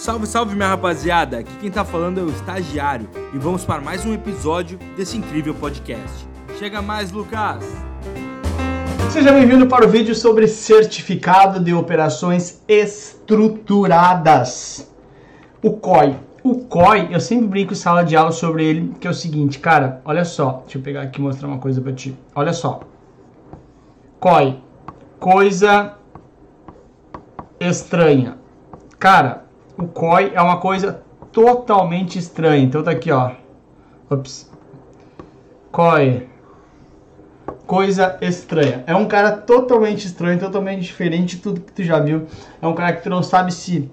Salve, salve minha rapaziada! Aqui quem tá falando é o estagiário e vamos para mais um episódio desse incrível podcast. Chega mais, Lucas! Seja bem-vindo para o vídeo sobre certificado de operações estruturadas. O COI. O COI, eu sempre brinco em sala de aula sobre ele, que é o seguinte, cara, olha só, deixa eu pegar aqui e mostrar uma coisa para ti. Olha só. COI, coisa estranha. Cara, o COI é uma coisa totalmente estranha. Então tá aqui, ó. Ops. COI. Coisa estranha. É um cara totalmente estranho, totalmente diferente de tudo que tu já viu. É um cara que tu não sabe se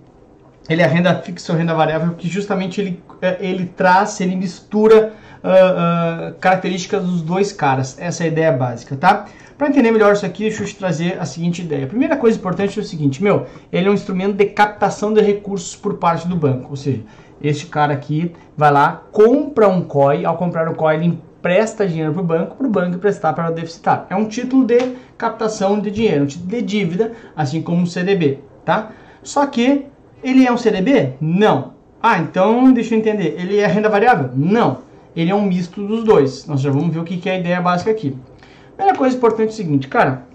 ele é renda fixa ou renda variável, porque justamente ele, é, ele traz, ele mistura uh, características dos dois caras. Essa é a ideia básica, tá? Para entender melhor isso aqui, deixa eu te trazer a seguinte ideia. A primeira coisa importante é o seguinte, meu, ele é um instrumento de captação de recursos por parte do banco, ou seja, este cara aqui vai lá, compra um COI, ao comprar o COI ele empresta dinheiro para o banco, para o banco emprestar para o deficitário. É um título de captação de dinheiro, um título de dívida, assim como um CDB, tá? Só que ele é um CDB? Não. Ah, então deixa eu entender, ele é renda variável? Não. Ele é um misto dos dois. Nós já vamos ver o que é a ideia básica aqui. Primeira coisa importante é o seguinte, cara,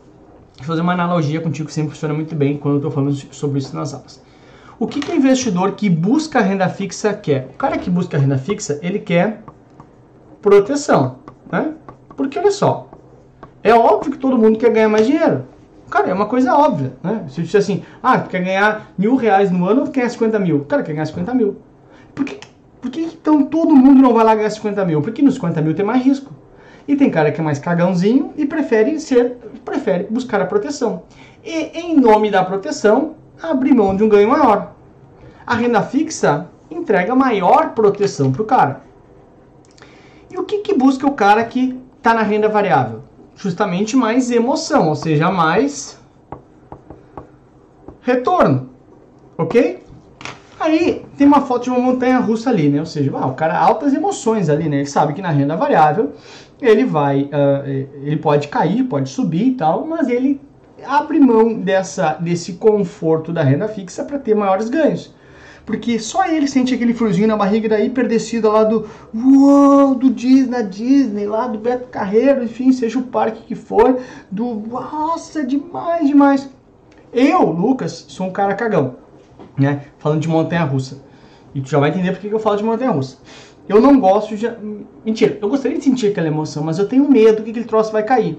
vou fazer uma analogia contigo que sempre funciona muito bem quando eu estou falando sobre isso nas aulas. O que, que o investidor que busca renda fixa quer? O cara que busca renda fixa, ele quer proteção, né? Porque olha só, é óbvio que todo mundo quer ganhar mais dinheiro. Cara, é uma coisa óbvia, né? Se eu disser assim, ah, tu quer ganhar mil reais no ano ou quer 50 mil? Cara, quer ganhar 50 mil. Por que, por que então todo mundo não vai lá ganhar 50 mil? Porque nos 50 mil tem mais risco. E tem cara que é mais cagãozinho e prefere ser, prefere buscar a proteção. E em nome da proteção, abre mão de um ganho maior. A renda fixa entrega maior proteção para o cara. E o que, que busca o cara que está na renda variável? Justamente mais emoção, ou seja, mais retorno. Ok? Aí tem uma foto de uma montanha russa ali, né? Ou seja, ah, o cara altas emoções ali, né? Ele sabe que na renda variável ele vai, uh, ele pode cair, pode subir e tal, mas ele abre mão dessa, desse conforto da renda fixa para ter maiores ganhos. Porque só ele sente aquele friozinho na barriga da hiperdescida lá do uou, do Disney, Disney, lá do Beto Carreiro, enfim, seja o parque que for, do nossa, demais, demais. Eu, Lucas, sou um cara cagão, né? Falando de montanha russa. E tu já vai entender por que eu falo de montanha russa. Eu não gosto de. Mentira, eu gostaria de sentir aquela emoção, mas eu tenho medo que aquele troço vai cair.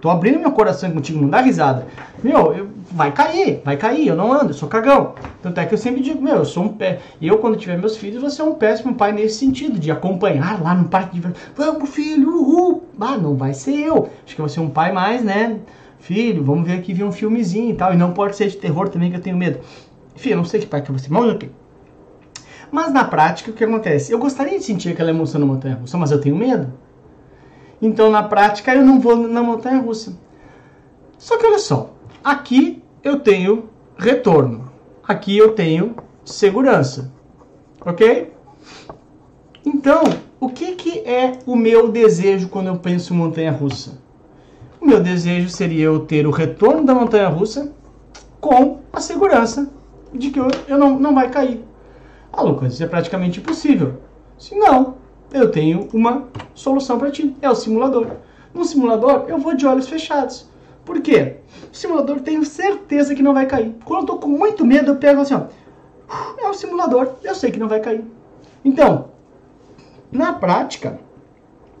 Tô abrindo meu coração contigo, não dá risada. Meu, eu, vai cair, vai cair, eu não ando, eu sou cagão. Tanto é que eu sempre digo, meu, eu sou um pé. Eu, quando tiver meus filhos, vou ser um péssimo pai nesse sentido, de acompanhar lá no parque de Vamos, filho, uhul. Ah, não vai ser eu. Acho que eu vou ser um pai mais, né? Filho, vamos ver aqui ver um filmezinho e tal. E não pode ser de terror também, que eu tenho medo. Enfim, eu não sei que eu vou ser. Mas ok. Mas na prática, o que acontece? Eu gostaria de sentir aquela emoção na montanha russa, mas eu tenho medo. Então, na prática, eu não vou na montanha russa. Só que olha só, aqui eu tenho retorno, aqui eu tenho segurança, ok? Então, o que, que é o meu desejo quando eu penso em montanha russa? O meu desejo seria eu ter o retorno da montanha russa com a segurança de que eu, eu não, não vai cair. Ah, Lucas, isso é praticamente impossível. Se não, eu tenho uma solução para ti. É o simulador. No simulador, eu vou de olhos fechados. Por quê? O simulador tenho certeza que não vai cair. Quando eu tô com muito medo, eu pego assim, ó. É o simulador, eu sei que não vai cair. Então, na prática,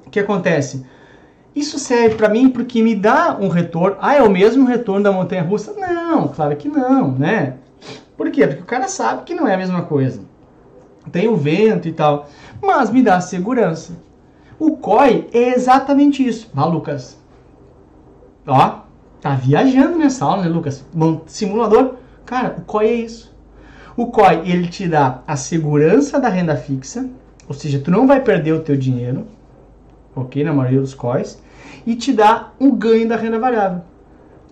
o que acontece? Isso serve para mim porque me dá um retorno. Ah, é o mesmo retorno da montanha russa? Não, claro que não, né? Por quê? Porque o cara sabe que não é a mesma coisa tem o vento e tal, mas me dá segurança. O COI é exatamente isso. Ah, Lucas. Ó, tá viajando nessa aula, né, Lucas? Bom, simulador. Cara, o COI é isso. O COI, ele te dá a segurança da renda fixa, ou seja, tu não vai perder o teu dinheiro, ok, na maioria dos COIs, e te dá um ganho da renda variável.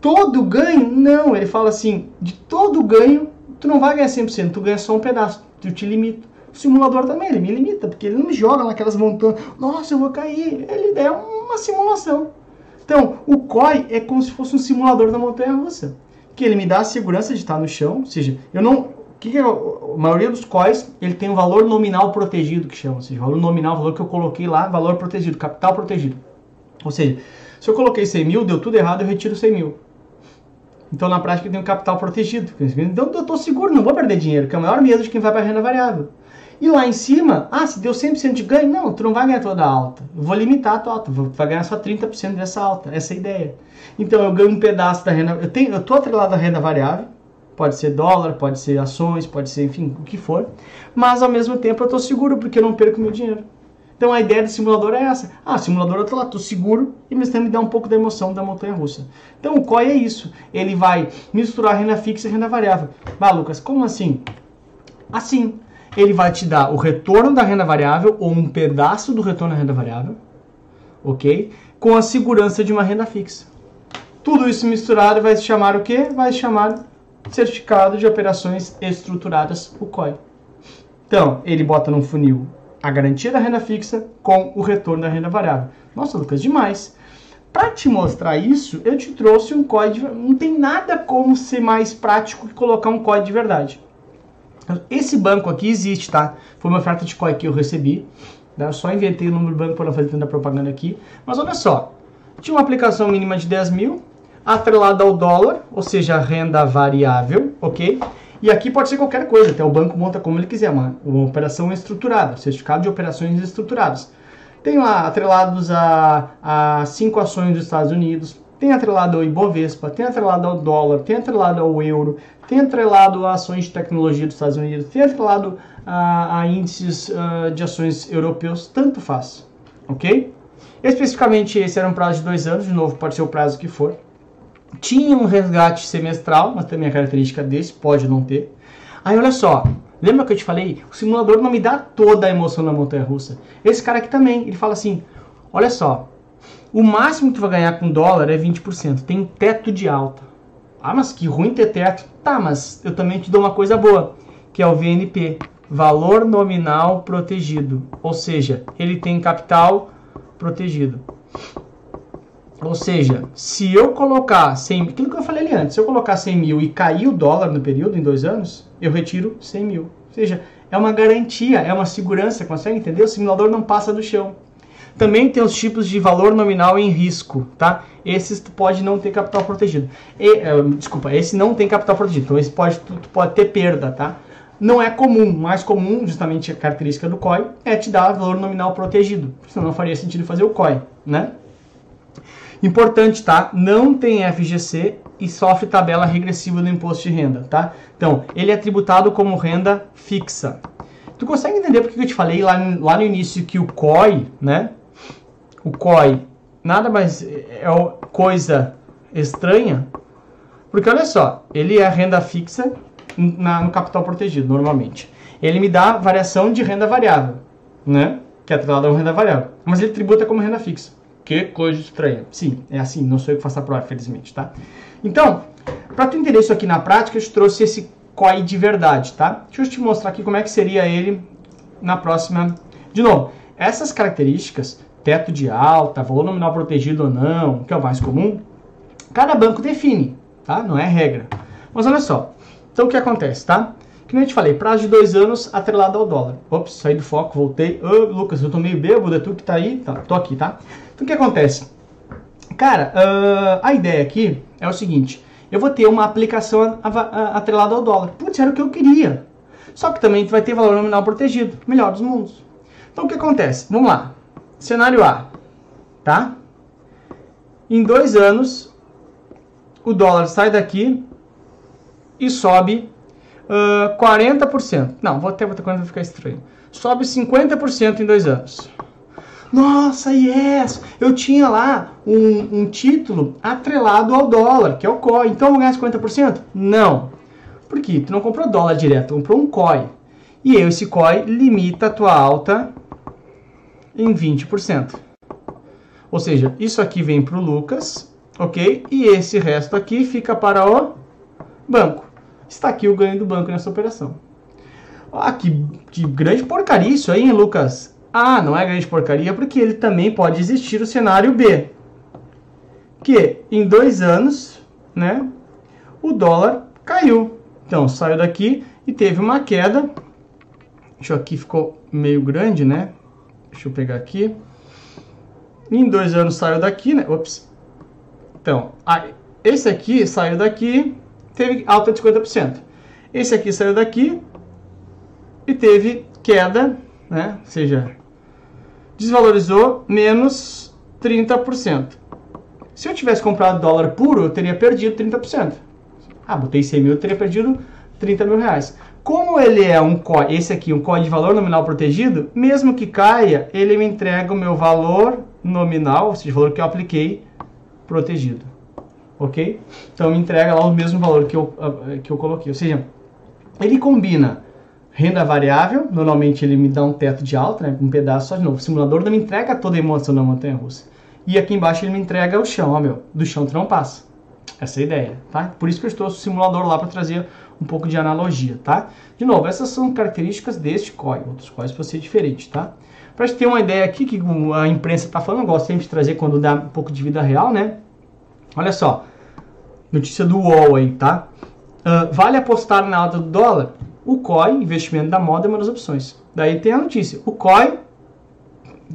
Todo ganho? Não, ele fala assim, de todo ganho, tu não vai ganhar 100%, tu ganha só um pedaço, tu te limita. O simulador também, ele me limita, porque ele não me joga naquelas montanhas, nossa, eu vou cair. Ele é uma simulação. Então, o COI é como se fosse um simulador da montanha russa, que ele me dá a segurança de estar no chão, ou seja, eu não que, que é, a maioria dos COIs ele tem um valor nominal protegido, que chama, ou seja, valor nominal, valor que eu coloquei lá, valor protegido, capital protegido. Ou seja, se eu coloquei 100 mil, deu tudo errado, eu retiro 100 mil. Então, na prática, eu tenho capital protegido. Então, eu estou seguro, não vou perder dinheiro, que é o maior medo de quem vai para a renda variável. E lá em cima, ah, se deu 100% de ganho, não, tu não vai ganhar toda a alta. Eu vou limitar a tua alta, tu vai ganhar só 30% dessa alta. Essa é a ideia. Então, eu ganho um pedaço da renda. Eu tenho, eu atrelado à renda variável, pode ser dólar, pode ser ações, pode ser, enfim, o que for. Mas ao mesmo tempo eu estou seguro porque eu não perco meu dinheiro. Então a ideia do simulador é essa. Ah, simulador eu tô lá, tô seguro e mesmo tempo me dá um pouco da emoção da montanha russa. Então o COI é isso. Ele vai misturar renda fixa e renda variável. Bah, Lucas, como assim? Assim, ele vai te dar o retorno da renda variável ou um pedaço do retorno da renda variável, ok? Com a segurança de uma renda fixa. Tudo isso misturado vai se chamar o quê? Vai se chamar Certificado de Operações Estruturadas, o COI. Então, ele bota num funil a garantia da renda fixa com o retorno da renda variável. Nossa, Lucas, demais. Para te mostrar isso, eu te trouxe um código. Não tem nada como ser mais prático que colocar um código de verdade. Esse banco aqui existe, tá? Foi uma oferta de COI que eu recebi. Né? Eu só inventei o número do banco para não fazer tanta propaganda aqui. Mas olha só, tinha uma aplicação mínima de 10 mil, atrelada ao dólar, ou seja, renda variável, ok? E aqui pode ser qualquer coisa, até o banco monta como ele quiser, uma, uma operação estruturada, certificado de operações estruturadas. Tem lá atrelados a, a cinco ações dos Estados Unidos, tem atrelado ao Ibovespa, tem atrelado ao dólar, tem atrelado ao euro, tem atrelado a ações de tecnologia dos Estados Unidos, tem atrelado a, a índices uh, de ações europeus, tanto faz, ok? Especificamente esse era um prazo de dois anos, de novo pode ser o prazo que for. Tinha um resgate semestral, mas também a característica desse, pode não ter. Aí olha só, lembra que eu te falei? O simulador não me dá toda a emoção da montanha russa. Esse cara aqui também, ele fala assim: olha só, o máximo que tu vai ganhar com dólar é 20%, tem teto de alta. Ah, mas que ruim ter teto. Tá, mas eu também te dou uma coisa boa, que é o VNP, valor nominal protegido. Ou seja, ele tem capital protegido. Ou seja, se eu colocar 100 aquilo que eu falei ali antes, se eu colocar 100 mil e cair o dólar no período, em dois anos, eu retiro 100 mil. Ou seja, é uma garantia, é uma segurança, consegue entender? O simulador não passa do chão. Também tem os tipos de valor nominal em risco, tá? Esses tu pode não ter capital protegido. E, uh, desculpa, esse não tem capital protegido, então esse pode, tu, tu pode ter perda, tá? Não é comum, mais comum, justamente a característica do COI, é te dar valor nominal protegido, senão não faria sentido fazer o COI, né? Importante, tá? Não tem FGC e sofre tabela regressiva do imposto de renda, tá? Então, ele é tributado como renda fixa. Tu consegue entender por que eu te falei lá, lá no início que o COI, né? O COI nada mais é coisa estranha? Porque olha só, ele é renda fixa na, no capital protegido, normalmente. Ele me dá variação de renda variável, né? Que é atrelada a uma renda variável. Mas ele tributa como renda fixa. Que coisa estranha. Sim, é assim, não sou eu que faço a prova, felizmente, tá? Então, para tu entender isso aqui na prática, eu te trouxe esse COI de verdade, tá? Deixa eu te mostrar aqui como é que seria ele na próxima. De novo, essas características, teto de alta, valor nominal protegido ou não, que é o mais comum, cada banco define, tá? Não é regra. Mas olha só, então o que acontece, tá? Que nem eu te falei, prazo de dois anos atrelado ao dólar. Ops, saí do foco, voltei. Ô, Lucas, eu tô meio bêbado, é tu que tá aí? Tá, tô aqui, tá? Então o que acontece? Cara, uh, a ideia aqui é o seguinte: eu vou ter uma aplicação atrelada ao dólar. Putz, era o que eu queria. Só que também vai ter valor nominal protegido. Melhor dos mundos. Então o que acontece? Vamos lá. Cenário A. Tá? Em dois anos, o dólar sai daqui e sobe uh, 40%. Não, vou até botar quando vai ficar estranho. Sobe 50% em dois anos. Nossa, yes! Eu tinha lá um, um título atrelado ao dólar, que é o COI. Então eu vou ganhar 50%? Não. Por quê? Tu não comprou dólar direto, comprou um COI. E esse COI limita a tua alta em 20%. Ou seja, isso aqui vem para o Lucas, ok? E esse resto aqui fica para o banco. Está aqui o ganho do banco nessa operação. Ah, que, que grande porcaria isso aí, hein, Lucas? Ah, não é grande porcaria porque ele também pode existir o cenário B. Que em dois anos, né, o dólar caiu. Então, saiu daqui e teve uma queda. Deixa eu aqui, ficou meio grande, né? Deixa eu pegar aqui. Em dois anos saiu daqui, né? Ops. Então, esse aqui saiu daqui, teve alta de 50%. Esse aqui saiu daqui e teve queda, né? Ou seja, desvalorizou menos 30%. Se eu tivesse comprado dólar puro, eu teria perdido 30%. Ah, botei 100 mil, eu teria perdido 30 mil reais. Como ele é um COI, esse aqui, um COI de valor nominal protegido, mesmo que caia, ele me entrega o meu valor nominal, ou seja, o valor que eu apliquei, protegido. Ok? Então me entrega lá o mesmo valor que eu, ah, que eu coloquei. Ou seja, ele combina renda variável, normalmente ele me dá um teto de alta, né, um pedaço só de novo. O simulador não me entrega toda a emoção da montanha russa. E aqui embaixo ele me entrega o chão, ó meu, do chão tu não passa. Essa é a ideia, tá? Por isso que eu trouxe o simulador lá para trazer um pouco de analogia, tá? De novo, essas são características deste COI, outros COIs podem ser diferentes, tá? Para gente ter uma ideia aqui que a imprensa está falando, eu gosto sempre de trazer quando dá um pouco de vida real, né? Olha só, notícia do UOL aí, tá? Uh, vale apostar na alta do dólar? O COI, investimento da moda, é uma das opções. Daí tem a notícia, o COI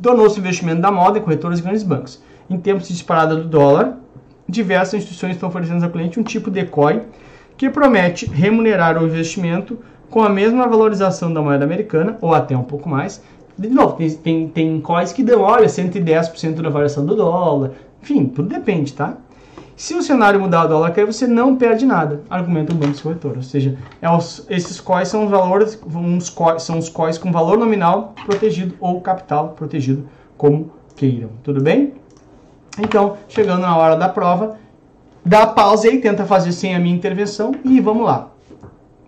tornou-se investimento da moda em corretoras e grandes bancos. Em tempos de disparada do dólar, diversas instituições estão oferecendo ao cliente um tipo de COI que promete remunerar o investimento com a mesma valorização da moeda americana, ou até um pouco mais. De novo, tem, tem, tem COIs que dão, olha, 110% da variação do dólar. Enfim, tudo depende, tá? Se o cenário mudar o dólar cair, você não perde nada, argumenta o banco corretor. Ou seja, é os, esses COIs são os valores, uns COIs, são os COIs com valor nominal protegido ou capital protegido, como queiram. Tudo bem? Então, chegando na hora da prova, dá pausa aí, tenta fazer sem a minha intervenção e vamos lá.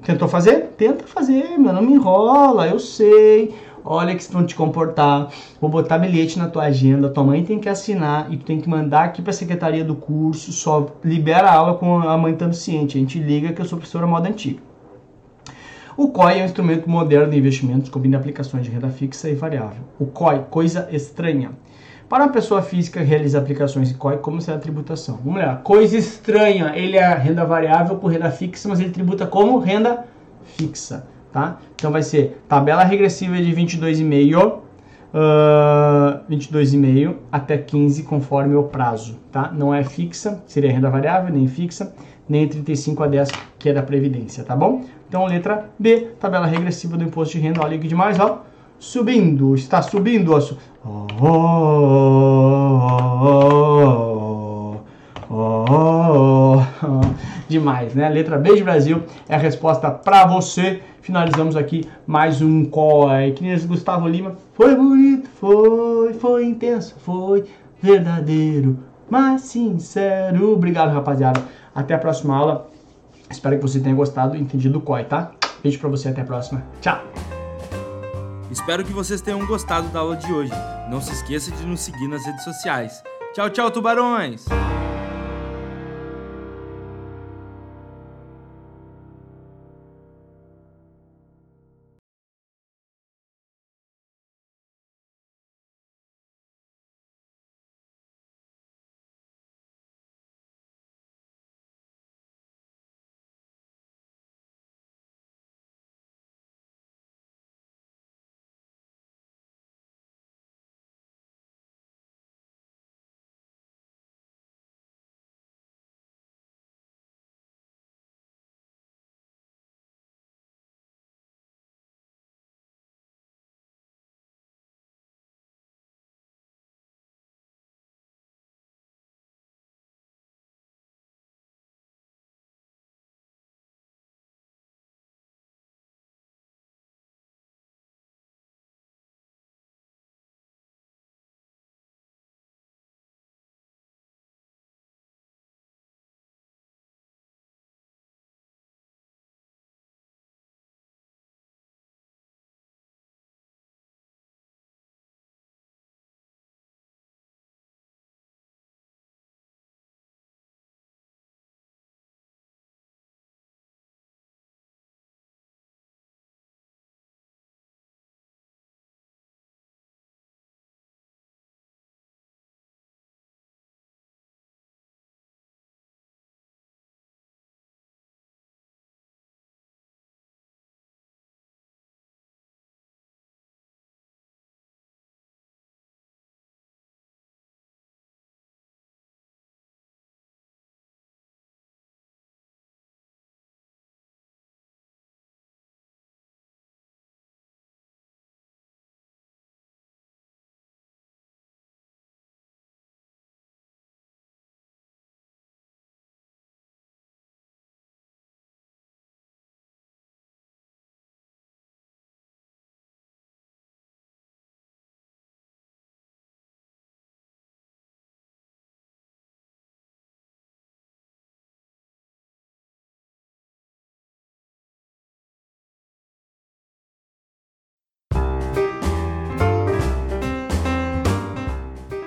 Tentou fazer? Tenta fazer, meu, não me enrola, eu sei. Olha que vão te comportar. Vou botar bilhete na tua agenda, tua mãe tem que assinar e tu tem que mandar aqui para a secretaria do curso, só libera a aula com a mãe estando ciente. A gente liga que eu sou professora moda antiga. O COI é um instrumento moderno de investimentos combina aplicações de renda fixa e variável. O COI, coisa estranha. Para uma pessoa física realizar aplicações em COI, como será a tributação? Vamos lá. Coisa estranha. Ele é renda variável por renda fixa, mas ele tributa como renda fixa. Tá? Então vai ser tabela regressiva de 22,5 uh, 22,5 até 15 conforme o prazo, tá? Não é fixa, seria renda variável, nem fixa, nem 35 a 10 que é da previdência, tá bom? Então letra B, tabela regressiva do imposto de renda, olha que demais, ó subindo, está subindo. Oh, oh, oh, Demais, né? Letra B de Brasil é a resposta para você. Finalizamos aqui mais um COI. Que nem Gustavo Lima. Foi bonito, foi, foi intenso, foi verdadeiro, mas sincero. Obrigado, rapaziada. Até a próxima aula. Espero que você tenha gostado e entendido o COI, tá? Beijo pra você, até a próxima. Tchau! Espero que vocês tenham gostado da aula de hoje. Não se esqueça de nos seguir nas redes sociais. Tchau, tchau, tubarões!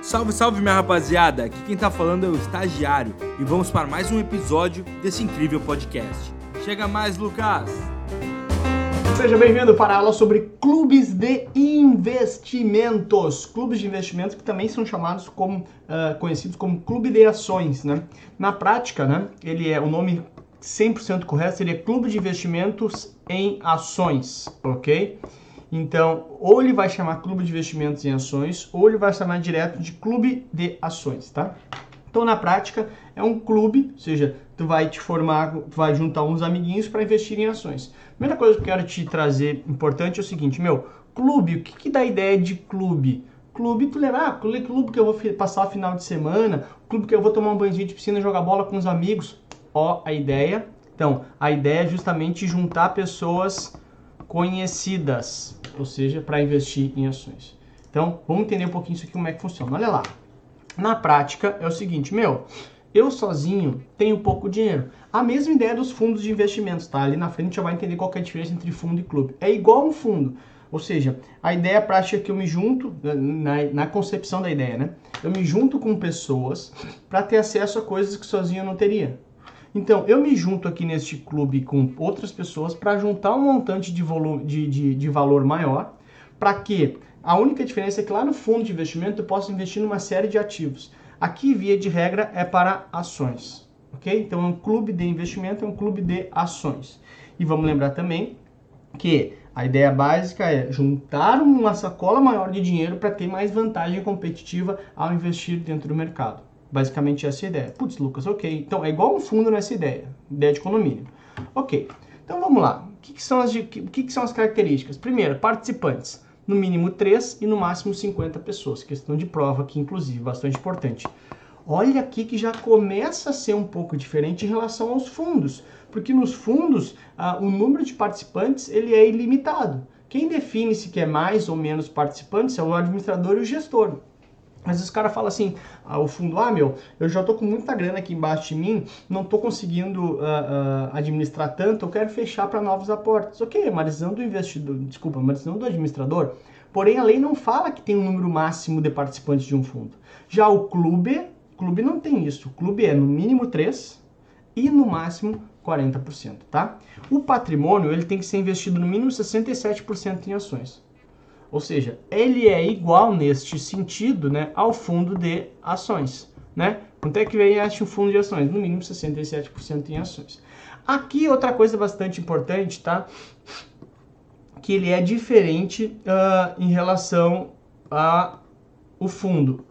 Salve, salve minha rapaziada! Aqui quem tá falando é o Estagiário e vamos para mais um episódio desse incrível podcast. Chega mais, Lucas! Seja bem-vindo para a aula sobre clubes de investimentos. Clubes de investimentos que também são chamados como uh, conhecidos como clube de ações, né? Na prática, né, ele é o nome 100% correto seria clube de investimentos em ações, ok? Então, ou ele vai chamar clube de investimentos em ações, ou ele vai chamar direto de clube de ações, tá? Então, na prática, é um clube, ou seja, tu vai te formar, tu vai juntar uns amiguinhos para investir em ações. Primeira coisa que eu quero te trazer importante é o seguinte, meu, clube, o que, que dá ideia de clube? Clube, tu lembra, ah, clube que eu vou passar final de semana, clube que eu vou tomar um banhozinho de piscina, jogar bola com os amigos. Ó, a ideia. Então, a ideia é justamente juntar pessoas conhecidas, ou seja, para investir em ações. Então, vamos entender um pouquinho isso aqui, como é que funciona. Olha lá. Na prática, é o seguinte, meu, eu sozinho tenho pouco dinheiro. A mesma ideia dos fundos de investimentos, tá? Ali na frente já vai entender qual é a diferença entre fundo e clube. É igual um fundo. Ou seja, a ideia prática é que eu me junto, na, na concepção da ideia, né? Eu me junto com pessoas para ter acesso a coisas que sozinho eu não teria. Então, eu me junto aqui neste clube com outras pessoas para juntar um montante de, volume, de, de, de valor maior, para que a única diferença é que lá no fundo de investimento eu posso investir numa série de ativos. Aqui, via de regra, é para ações. Ok? Então, é um clube de investimento, é um clube de ações. E vamos lembrar também que a ideia básica é juntar uma sacola maior de dinheiro para ter mais vantagem competitiva ao investir dentro do mercado. Basicamente essa ideia. Putz, Lucas, ok. Então é igual um fundo nessa ideia, ideia de condomínio. Ok, então vamos lá. O que, que são, as, que, que são as características? Primeiro, participantes. No mínimo 3 e no máximo 50 pessoas. Questão de prova aqui, inclusive, bastante importante. Olha aqui que já começa a ser um pouco diferente em relação aos fundos. Porque nos fundos, ah, o número de participantes ele é ilimitado. Quem define se quer mais ou menos participantes é o administrador e o gestor. Mas os caras falam assim, ah, o fundo, ah, meu, eu já tô com muita grana aqui embaixo de mim, não tô conseguindo uh, uh, administrar tanto, eu quero fechar para novos aportes. Ok, é uma decisão do investidor, desculpa, é uma decisão do administrador. Porém, a lei não fala que tem um número máximo de participantes de um fundo. Já o clube, clube não tem isso. O clube é no mínimo 3 e no máximo 40%, tá? O patrimônio, ele tem que ser investido no mínimo 67% em ações. Ou seja, ele é igual neste sentido né, ao fundo de ações. Né? Quanto é que vem este fundo de ações? No mínimo 67% em ações. Aqui outra coisa bastante importante, tá? Que ele é diferente uh, em relação a o fundo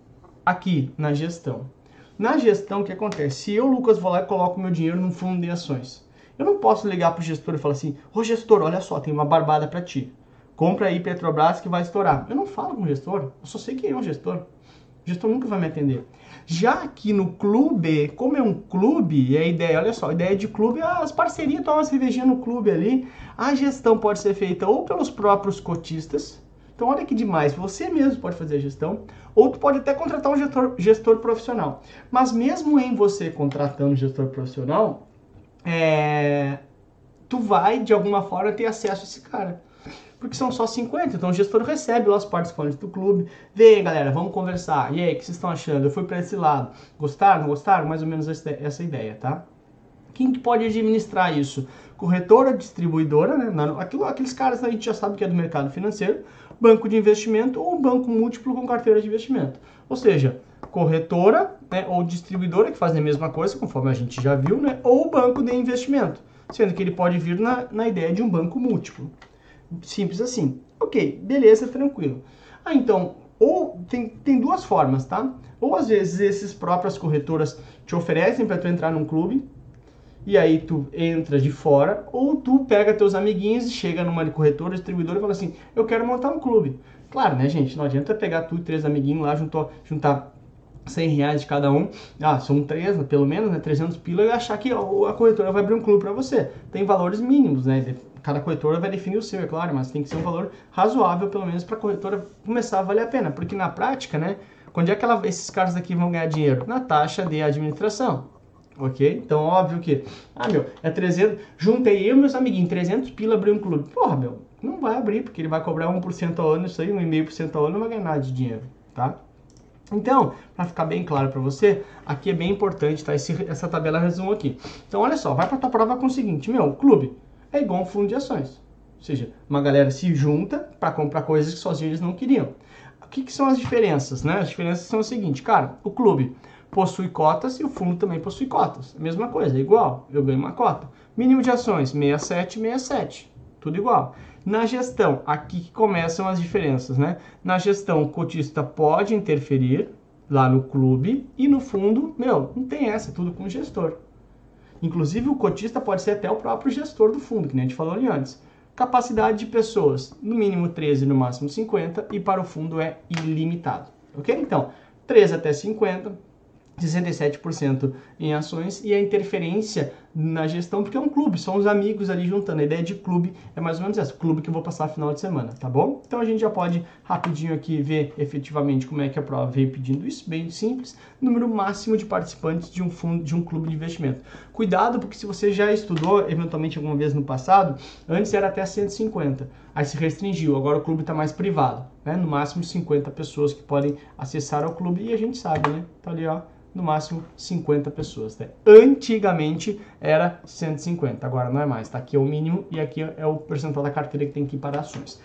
aqui na gestão. Na gestão, o que acontece? Se eu, Lucas, vou lá e coloco meu dinheiro num fundo de ações, eu não posso ligar para o gestor e falar assim: Ô gestor, olha só, tem uma barbada para ti compra aí Petrobras que vai estourar. Eu não falo com o gestor, eu só sei quem é o gestor. O gestor nunca vai me atender. Já aqui no clube, como é um clube, e a ideia, olha só, a ideia de clube é as parcerias, tomar uma cervejinha no clube ali. A gestão pode ser feita ou pelos próprios cotistas. Então, olha que demais, você mesmo pode fazer a gestão, ou tu pode até contratar um gestor, gestor profissional. Mas mesmo em você contratando um gestor profissional, é, tu vai, de alguma forma, ter acesso a esse cara porque são só 50. Então o gestor recebe os participantes do clube. Vem, galera, vamos conversar. E aí, o que vocês estão achando? Eu fui para esse lado. Gostaram? Não gostaram? Mais ou menos essa ideia, tá? Quem que pode administrar isso? Corretora, distribuidora, né? Aquilo, aqueles caras a gente já sabe que é do mercado financeiro, banco de investimento ou banco múltiplo com carteira de investimento. Ou seja, corretora né, ou distribuidora que fazem a mesma coisa, conforme a gente já viu, né? Ou banco de investimento, sendo que ele pode vir na, na ideia de um banco múltiplo. Simples assim. Ok, beleza, tranquilo. Ah, então, ou tem, tem duas formas, tá? Ou às vezes esses próprias corretoras te oferecem para tu entrar num clube e aí tu entra de fora, ou tu pega teus amiguinhos e chega numa corretora, distribuidora e fala assim: "Eu quero montar um clube". Claro, né, gente? Não adianta pegar tu e três amiguinhos lá, juntar 100 reais de cada um, ah, são três, pelo menos, né, 300 pila, e achar que a corretora vai abrir um clube para você. Tem valores mínimos, né, cada corretora vai definir o seu, é claro, mas tem que ser um valor razoável, pelo menos, para a corretora começar a valer a pena. Porque na prática, né, quando é que ela, esses caras aqui vão ganhar dinheiro? Na taxa de administração. Ok? Então, óbvio que, ah, meu, é 300, juntei eu e meus amiguinhos, 300 pila abrir um clube. Porra, meu, não vai abrir, porque ele vai cobrar 1% ao ano, isso aí, 1,5% ao ano, não vai ganhar nada de dinheiro, tá? Então, para ficar bem claro para você, aqui é bem importante tá, esse, essa tabela resumo aqui. Então, olha só, vai para tua prova com o seguinte, meu, clube é igual um fundo de ações. Ou seja, uma galera se junta para comprar coisas que sozinhos eles não queriam. O que, que são as diferenças? Né? As diferenças são o seguinte, cara, o clube possui cotas e o fundo também possui cotas. Mesma coisa, é igual, eu ganho uma cota. Mínimo de ações, 67, 67, tudo igual. Na gestão, aqui que começam as diferenças, né? Na gestão, o cotista pode interferir lá no clube e no fundo, meu, não tem essa, é tudo com o gestor. Inclusive, o cotista pode ser até o próprio gestor do fundo, que nem a gente falou ali antes. Capacidade de pessoas, no mínimo 13, no máximo 50, e para o fundo é ilimitado. Ok? Então, 13 até 50, 67% em ações e a interferência na gestão, porque é um clube, são os amigos ali juntando. A ideia de clube é mais ou menos essa, clube que eu vou passar final de semana, tá bom? Então a gente já pode rapidinho aqui ver efetivamente como é que a prova veio pedindo isso, bem simples, número máximo de participantes de um fundo, de um clube de investimento. Cuidado, porque se você já estudou eventualmente alguma vez no passado, antes era até 150, aí se restringiu, agora o clube está mais privado, né? No máximo 50 pessoas que podem acessar ao clube e a gente sabe, né? Tá ali, ó, no máximo 50 pessoas. Né? Antigamente era 150, agora não é mais. Tá? Aqui é o mínimo e aqui é o percentual da carteira que tem que ir para ações.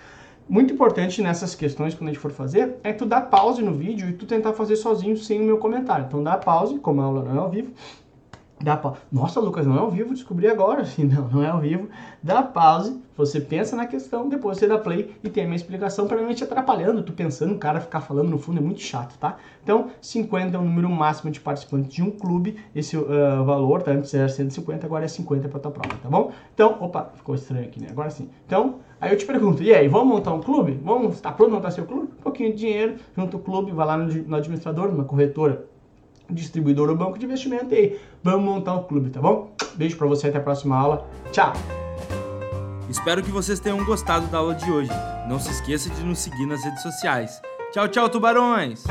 Muito importante nessas questões, quando a gente for fazer, é tu dar pause no vídeo e tu tentar fazer sozinho sem o meu comentário. Então dá pause, como a aula não é ao vivo, Dá pa... Nossa, Lucas, não é ao vivo, descobri agora. Sim, não, não é ao vivo. Dá pause, você pensa na questão, depois você dá play e tem a minha explicação para não te atrapalhando. Tu pensando, o cara ficar falando no fundo é muito chato, tá? Então, 50 é o número máximo de participantes de um clube. Esse uh, valor, tá? Antes era 150, agora é 50 para tua prova, tá bom? Então, opa, ficou estranho aqui, né? Agora sim. Então, aí eu te pergunto, e aí, vamos montar um clube? Vamos, tá pronto montar seu clube? Um pouquinho de dinheiro, junto o clube, vai lá no, no administrador, numa corretora distribuidor ou banco de investimento e vamos montar um clube, tá bom? Beijo para você, até a próxima aula. Tchau! Espero que vocês tenham gostado da aula de hoje. Não se esqueça de nos seguir nas redes sociais. Tchau, tchau, tubarões!